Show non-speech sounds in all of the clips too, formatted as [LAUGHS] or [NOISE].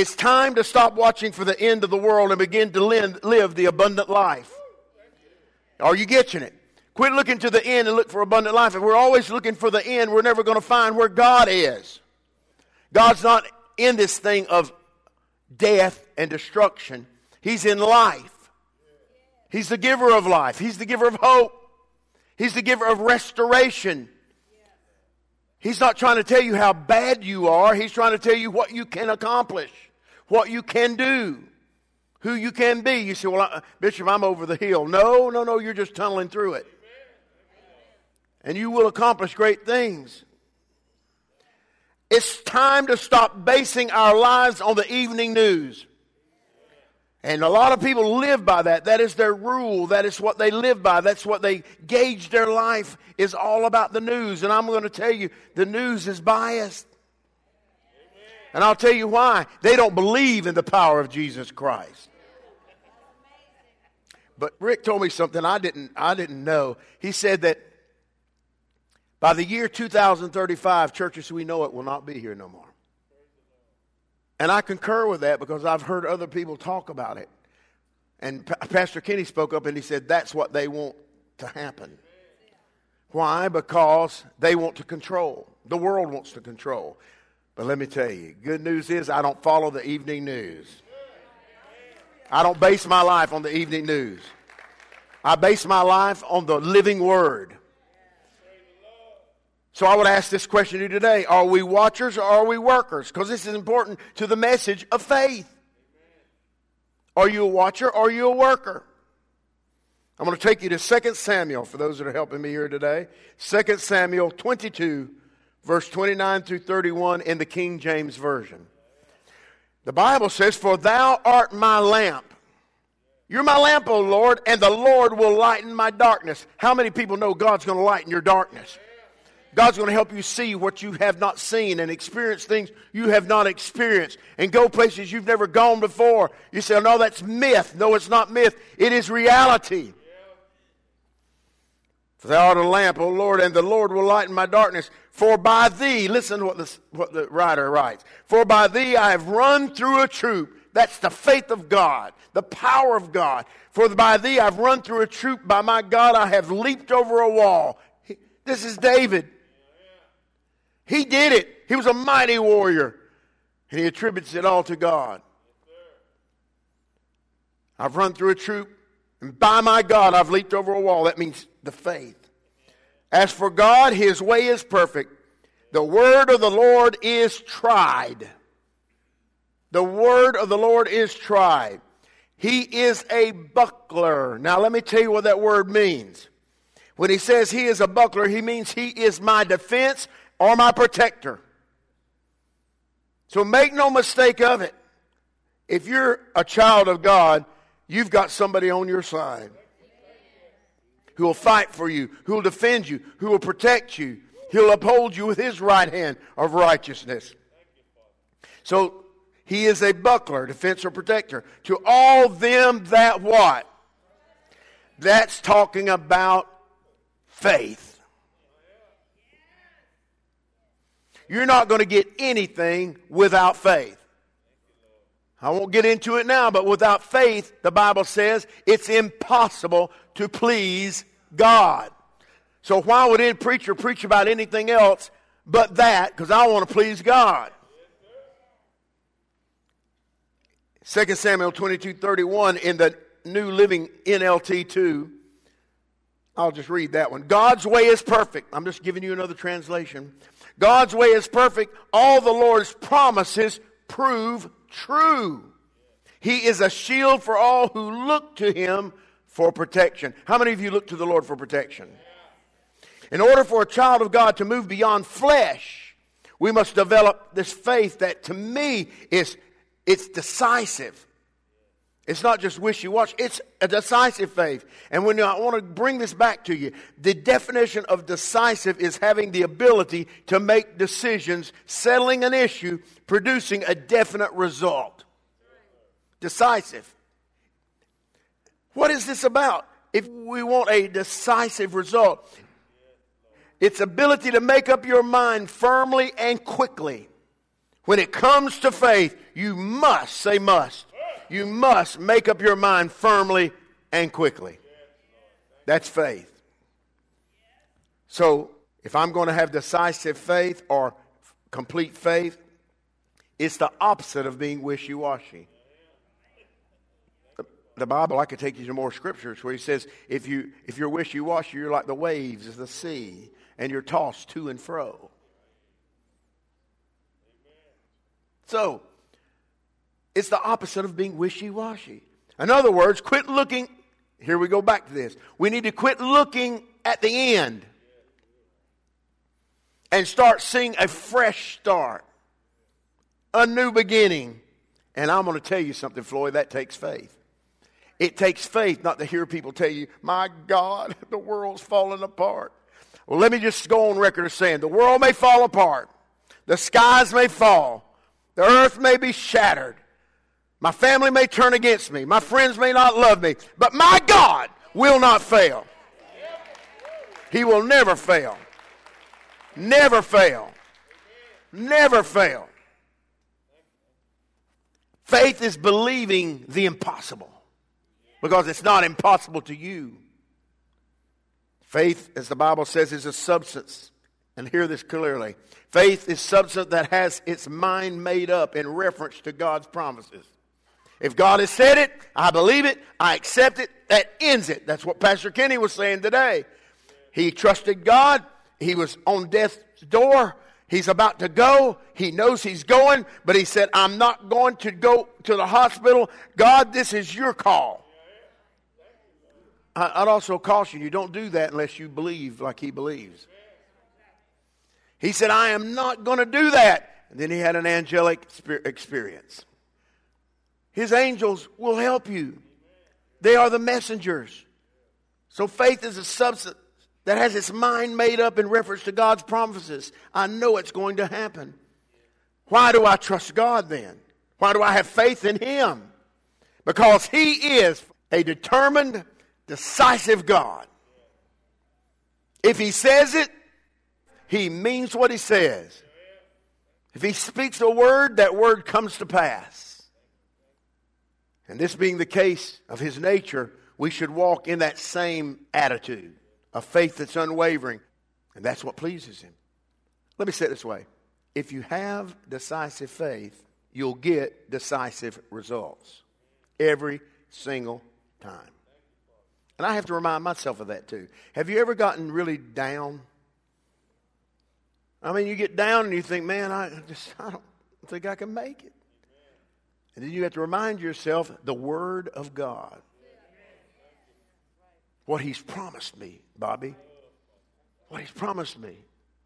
It's time to stop watching for the end of the world and begin to live the abundant life. Are you getting it? Quit looking to the end and look for abundant life. If we're always looking for the end, we're never going to find where God is. God's not in this thing of death and destruction, He's in life. He's the giver of life, He's the giver of hope, He's the giver of restoration. He's not trying to tell you how bad you are, He's trying to tell you what you can accomplish, what you can do who you can be. You say, Well, I, Bishop, I'm over the hill. No, no, no, you're just tunneling through it. And you will accomplish great things. It's time to stop basing our lives on the evening news. And a lot of people live by that. That is their rule. That is what they live by. That's what they gauge their life is all about the news. And I'm going to tell you, the news is biased. And I'll tell you why. They don't believe in the power of Jesus Christ. But Rick told me something I didn't, I didn't know. He said that by the year 2035, churches we know it will not be here no more. And I concur with that because I've heard other people talk about it. And Pastor Kenny spoke up and he said that's what they want to happen. Why? Because they want to control. The world wants to control. But let me tell you, good news is I don't follow the evening news. I don't base my life on the evening news. I base my life on the living word. So I would ask this question to you today Are we watchers or are we workers? Because this is important to the message of faith. Are you a watcher or are you a worker? I'm going to take you to 2 Samuel for those that are helping me here today. 2 Samuel 22, verse 29 through 31 in the King James Version. The Bible says, For thou art my lamp. You're my lamp, O Lord, and the Lord will lighten my darkness. How many people know God's going to lighten your darkness? God's going to help you see what you have not seen and experience things you have not experienced and go places you've never gone before. You say, oh, no, that's myth. No, it's not myth. It is reality. For thou art a lamp, O Lord, and the Lord will lighten my darkness. For by thee, listen to what, this, what the writer writes. For by thee I have run through a troop. That's the faith of God, the power of God. For by thee I've run through a troop. By my God I have leaped over a wall. This is David. He did it. He was a mighty warrior. And he attributes it all to God. I've run through a troop, and by my God, I've leaped over a wall. That means the faith. As for God, his way is perfect. The word of the Lord is tried. The word of the Lord is tried. He is a buckler. Now, let me tell you what that word means. When he says he is a buckler, he means he is my defense or my protector. So make no mistake of it. If you're a child of God, you've got somebody on your side who will fight for you, who will defend you, who will protect you. He'll uphold you with his right hand of righteousness. So he is a buckler, defense or protector. To all them that what? That's talking about faith. You're not going to get anything without faith. I won't get into it now, but without faith, the Bible says it's impossible to please God. So why would any preacher preach about anything else but that? Because I want to please God. 2 Samuel 22 31 in the New Living NLT 2. I'll just read that one. God's way is perfect. I'm just giving you another translation. God's way is perfect. All the Lord's promises prove true. He is a shield for all who look to him for protection. How many of you look to the Lord for protection? In order for a child of God to move beyond flesh, we must develop this faith that to me is it's decisive. It's not just wishy washy, it's a decisive faith. And when I want to bring this back to you, the definition of decisive is having the ability to make decisions, settling an issue, producing a definite result. Decisive. What is this about? If we want a decisive result, it's ability to make up your mind firmly and quickly When it comes to faith, you must, say must, you must make up your mind firmly and quickly. That's faith. So, if I'm going to have decisive faith or complete faith, it's the opposite of being wishy washy. The Bible, I could take you to more scriptures where he says, if, you, if you're wishy washy, you're like the waves of the sea and you're tossed to and fro. So, it's the opposite of being wishy washy. In other words, quit looking. Here we go back to this. We need to quit looking at the end and start seeing a fresh start, a new beginning. And I'm going to tell you something, Floyd, that takes faith. It takes faith not to hear people tell you, my God, [LAUGHS] the world's falling apart. Well, let me just go on record as saying the world may fall apart, the skies may fall, the earth may be shattered. My family may turn against me. My friends may not love me. But my God will not fail. He will never fail. Never fail. Never fail. Faith is believing the impossible because it's not impossible to you. Faith, as the Bible says, is a substance. And hear this clearly Faith is substance that has its mind made up in reference to God's promises. If God has said it, I believe it, I accept it, that ends it. That's what Pastor Kenny was saying today. He trusted God, he was on death's door. He's about to go. He knows he's going, but he said, I'm not going to go to the hospital. God, this is your call. I'd also caution you don't do that unless you believe like he believes. He said, I am not going to do that. And then he had an angelic experience. His angels will help you, they are the messengers. So faith is a substance that has its mind made up in reference to God's promises. I know it's going to happen. Why do I trust God then? Why do I have faith in Him? Because He is a determined, decisive God. If He says it, he means what he says. If he speaks a word, that word comes to pass. And this being the case of his nature, we should walk in that same attitude of faith that's unwavering. And that's what pleases him. Let me say it this way if you have decisive faith, you'll get decisive results every single time. And I have to remind myself of that too. Have you ever gotten really down? I mean, you get down and you think, man, I just I don't think I can make it. And then you have to remind yourself the Word of God. What He's promised me, Bobby. What He's promised me,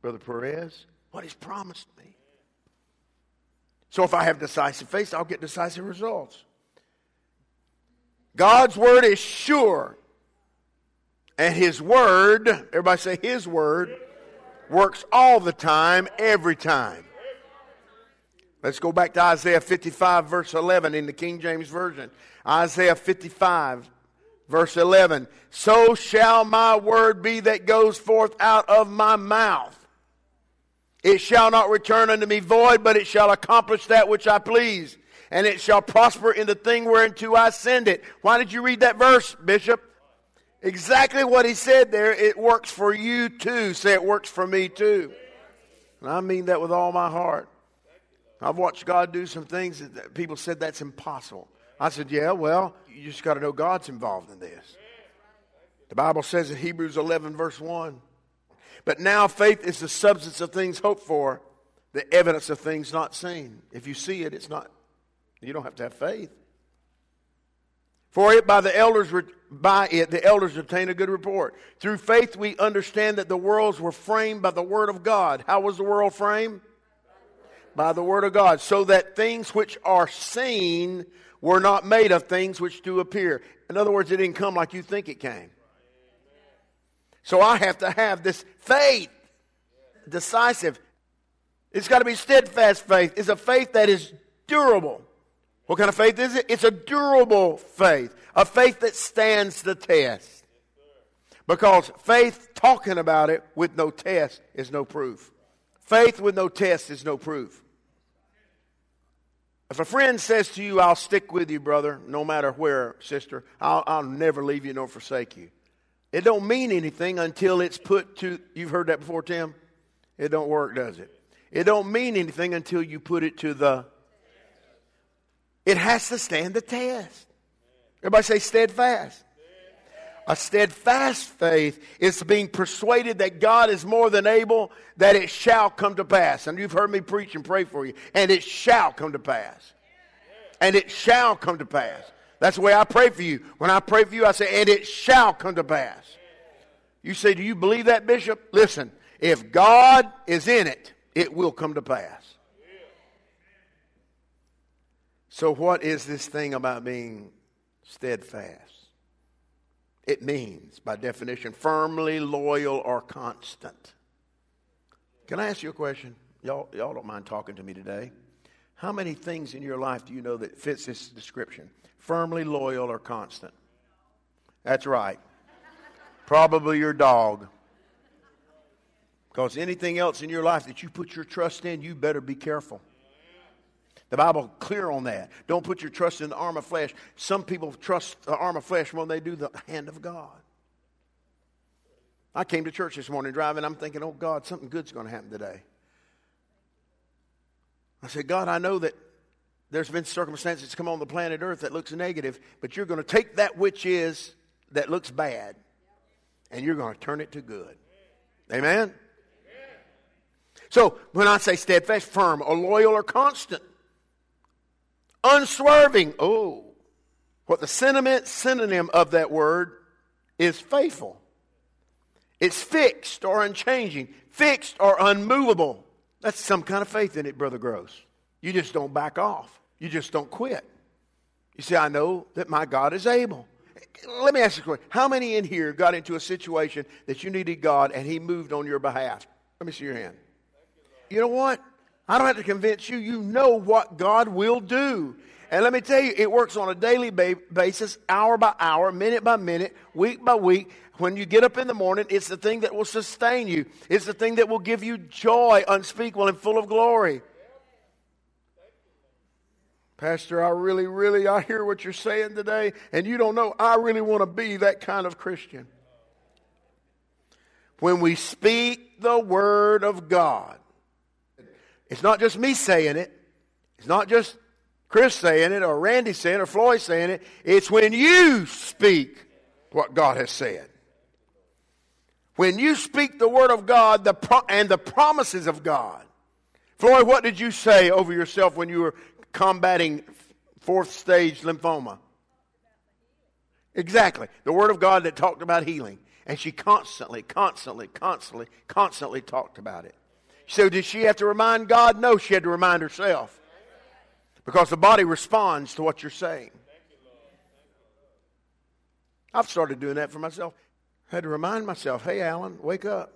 Brother Perez. What He's promised me. So if I have decisive faith, I'll get decisive results. God's Word is sure. And His Word, everybody say His Word works all the time, every time. Let's go back to Isaiah 55, verse 11 in the King James Version. Isaiah 55, verse 11. So shall my word be that goes forth out of my mouth. It shall not return unto me void, but it shall accomplish that which I please. And it shall prosper in the thing whereunto I send it. Why did you read that verse, Bishop? Exactly what he said there. It works for you too. Say it works for me too. And I mean that with all my heart. I've watched God do some things that people said that's impossible. I said, yeah, well, you just got to know God's involved in this. The Bible says in Hebrews 11, verse 1 But now faith is the substance of things hoped for, the evidence of things not seen. If you see it, it's not, you don't have to have faith. For it by the elders by it the elders obtain a good report. Through faith we understand that the worlds were framed by the word of God. How was the world framed? By the word of God, so that things which are seen were not made of things which do appear. In other words, it didn't come like you think it came. So I have to have this faith, decisive. It's got to be steadfast faith. It's a faith that is durable. What kind of faith is it? It's a durable faith, a faith that stands the test. Because faith talking about it with no test is no proof. Faith with no test is no proof. If a friend says to you, I'll stick with you, brother, no matter where, sister, I'll, I'll never leave you nor forsake you. It don't mean anything until it's put to, you've heard that before, Tim? It don't work, does it? It don't mean anything until you put it to the, it has to stand the test. Everybody say steadfast. A steadfast faith is being persuaded that God is more than able, that it shall come to pass. And you've heard me preach and pray for you. And it shall come to pass. And it shall come to pass. That's the way I pray for you. When I pray for you, I say, and it shall come to pass. You say, do you believe that, Bishop? Listen, if God is in it, it will come to pass. So, what is this thing about being steadfast? It means, by definition, firmly loyal or constant. Can I ask you a question? Y'all, y'all don't mind talking to me today. How many things in your life do you know that fits this description? Firmly loyal or constant? That's right. Probably your dog. Because anything else in your life that you put your trust in, you better be careful. The Bible clear on that. Don't put your trust in the arm of flesh. Some people trust the arm of flesh when they do the hand of God. I came to church this morning driving. I'm thinking, oh God, something good's going to happen today. I said, God, I know that there's been circumstances come on the planet Earth that looks negative, but you're going to take that which is that looks bad, and you're going to turn it to good. Amen. So when I say steadfast, firm, or loyal, or constant, unswerving. Oh, what the sentiment synonym of that word is faithful. It's fixed or unchanging, fixed or unmovable. That's some kind of faith in it, Brother Gross. You just don't back off. You just don't quit. You say, I know that my God is able. Let me ask you a question. How many in here got into a situation that you needed God and He moved on your behalf? Let me see your hand. You know what? I don't have to convince you. You know what God will do. And let me tell you, it works on a daily basis, hour by hour, minute by minute, week by week. When you get up in the morning, it's the thing that will sustain you. It's the thing that will give you joy unspeakable and full of glory. Pastor, I really, really, I hear what you're saying today, and you don't know, I really want to be that kind of Christian. When we speak the Word of God, it's not just me saying it. It's not just Chris saying it or Randy saying it or Floyd saying it. It's when you speak what God has said. When you speak the word of God the pro- and the promises of God. Floyd, what did you say over yourself when you were combating fourth stage lymphoma? Exactly. The word of God that talked about healing. And she constantly, constantly, constantly, constantly talked about it. So did she have to remind God? No, she had to remind herself. Because the body responds to what you're saying. I've started doing that for myself. I had to remind myself, hey, Alan, wake up.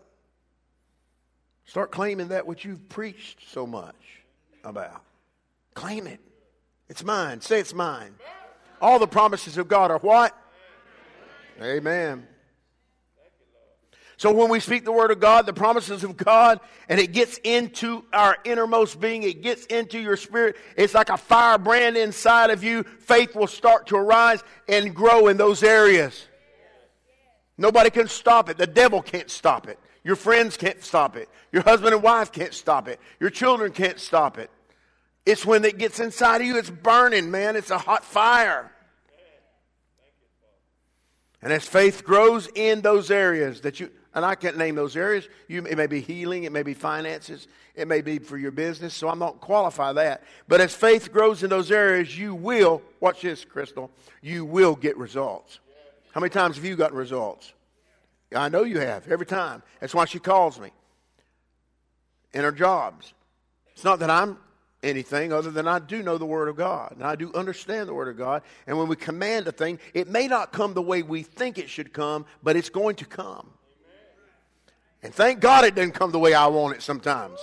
Start claiming that which you've preached so much about. Claim it. It's mine. Say it's mine. All the promises of God are what? Amen. So when we speak the word of God, the promises of God, and it gets into our innermost being, it gets into your spirit, it's like a firebrand inside of you. Faith will start to arise and grow in those areas. Nobody can stop it. The devil can't stop it. Your friends can't stop it. Your husband and wife can't stop it. Your children can't stop it. It's when it gets inside of you, it's burning, man. It's a hot fire. And as faith grows in those areas that you, and I can't name those areas. You, it may be healing, it may be finances, it may be for your business, so I'm not qualify that. But as faith grows in those areas, you will, watch this, Crystal, you will get results. How many times have you gotten results? I know you have, every time. That's why she calls me in her jobs. It's not that I'm anything other than I do know the Word of God and I do understand the Word of God. And when we command a thing, it may not come the way we think it should come, but it's going to come. And thank God it didn't come the way I want it sometimes.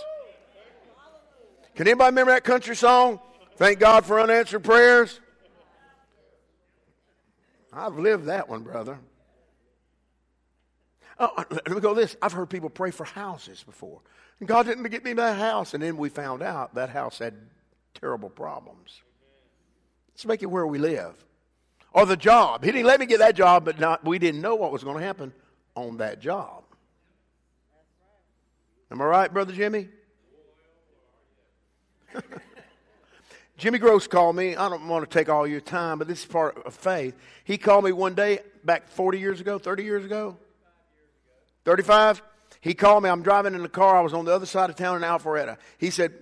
Can anybody remember that country song? Thank God for unanswered prayers. I've lived that one, brother. Oh, uh, let me go this. I've heard people pray for houses before. And God didn't get me that house. And then we found out that house had terrible problems. Let's make it where we live. Or the job. He didn't let me get that job, but not, we didn't know what was going to happen on that job. Am I right, Brother Jimmy? [LAUGHS] Jimmy Gross called me. I don't want to take all your time, but this is part of faith. He called me one day back 40 years ago, 30 years ago, 35. He called me. I'm driving in the car. I was on the other side of town in Alpharetta. He said,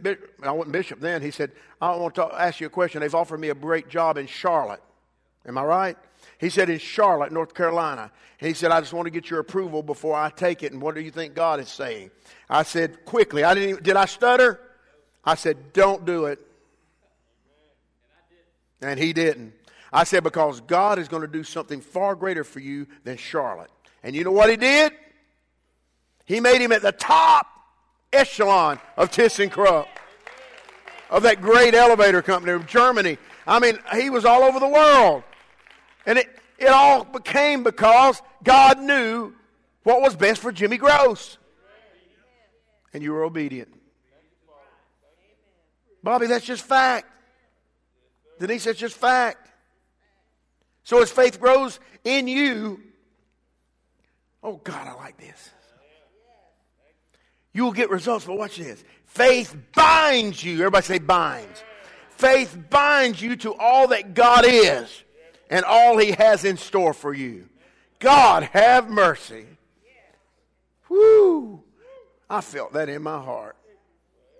I wasn't bishop then. He said, I want to ask you a question. They've offered me a great job in Charlotte. Am I right? He said, in Charlotte, North Carolina. He said, I just want to get your approval before I take it. And what do you think God is saying? I said, quickly. I didn't even, did I stutter? I said, don't do it. And he didn't. I said, because God is going to do something far greater for you than Charlotte. And you know what he did? He made him at the top echelon of ThyssenKrupp, of that great elevator company of Germany. I mean, he was all over the world. And it, it all became because God knew what was best for Jimmy Gross. And you were obedient. Bobby, that's just fact. Denise, that's just fact. So as faith grows in you, oh God, I like this. You will get results, but watch this. Faith binds you. Everybody say binds. Faith binds you to all that God is and all He has in store for you. God have mercy. Whoo! I felt that in my heart.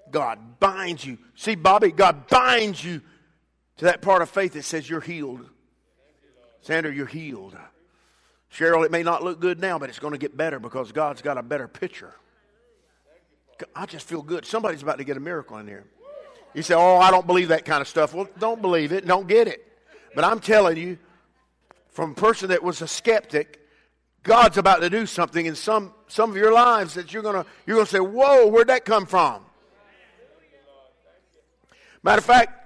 God binds you. See, Bobby, God binds you to that part of faith that says you're healed. Sandra, you're healed. Cheryl, it may not look good now, but it's going to get better because God's got a better picture. I just feel good. Somebody's about to get a miracle in here. You say, Oh, I don't believe that kind of stuff. Well, don't believe it. Don't get it. But I'm telling you, from a person that was a skeptic, God's about to do something in some, some of your lives that you're going to you're gonna say, Whoa, where'd that come from? Matter of fact,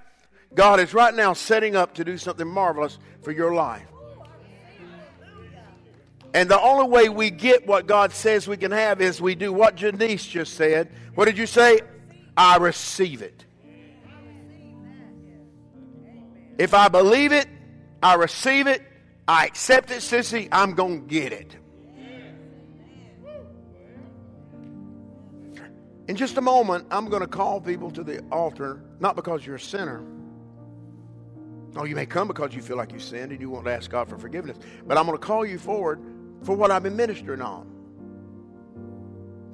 God is right now setting up to do something marvelous for your life. And the only way we get what God says we can have is we do what Janice just said. What did you say? I receive it. If I believe it, I receive it, I accept it, sissy, I'm going to get it. In just a moment, I'm going to call people to the altar, not because you're a sinner. Oh, you may come because you feel like you sinned and you want to ask God for forgiveness. But I'm going to call you forward for what I've been ministering on.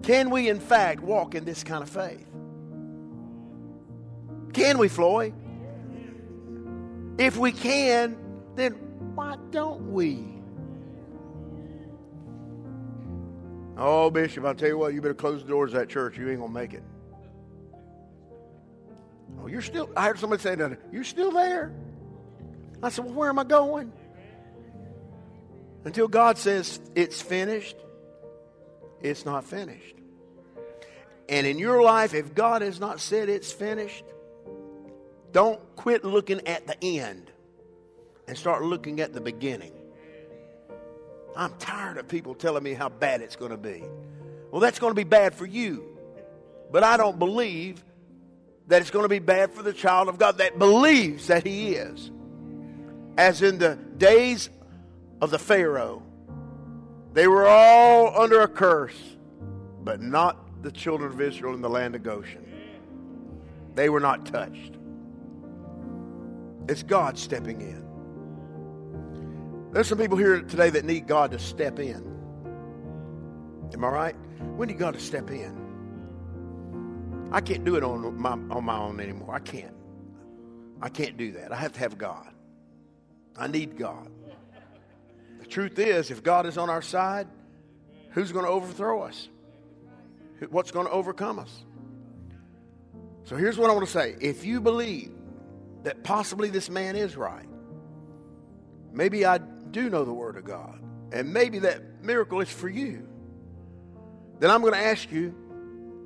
Can we, in fact, walk in this kind of faith? Can we, Floyd? If we can, then why don't we? Oh, Bishop, I'll tell you what, you better close the doors of that church. You ain't going to make it. Oh, you're still, I heard somebody say that, you're still there. I said, well, where am I going? Until God says it's finished, it's not finished. And in your life, if God has not said it's finished, don't quit looking at the end and start looking at the beginning. I'm tired of people telling me how bad it's going to be. Well, that's going to be bad for you. But I don't believe that it's going to be bad for the child of God that believes that he is. As in the days of the Pharaoh. They were all under a curse, but not the children of Israel in the land of Goshen. They were not touched. It's God stepping in. There's some people here today that need God to step in. Am I right? We need God to step in. I can't do it on my, on my own anymore. I can't. I can't do that. I have to have God. I need God The truth is, if God is on our side, who's going to overthrow us? What's going to overcome us? So here's what I want to say. If you believe that possibly this man is right, maybe I do know the Word of God, and maybe that miracle is for you, then I'm going to ask you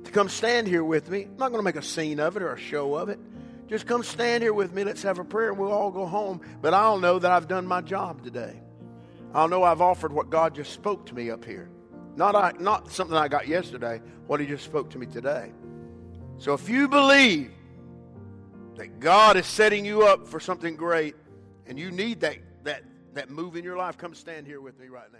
to come stand here with me. I'm not going to make a scene of it or a show of it. Just come stand here with me. Let's have a prayer and we'll all go home. But I'll know that I've done my job today. I'll know I've offered what God just spoke to me up here. Not, I, not something I got yesterday, what He just spoke to me today. So if you believe that God is setting you up for something great, and you need that, that, that move in your life, come stand here with me right now.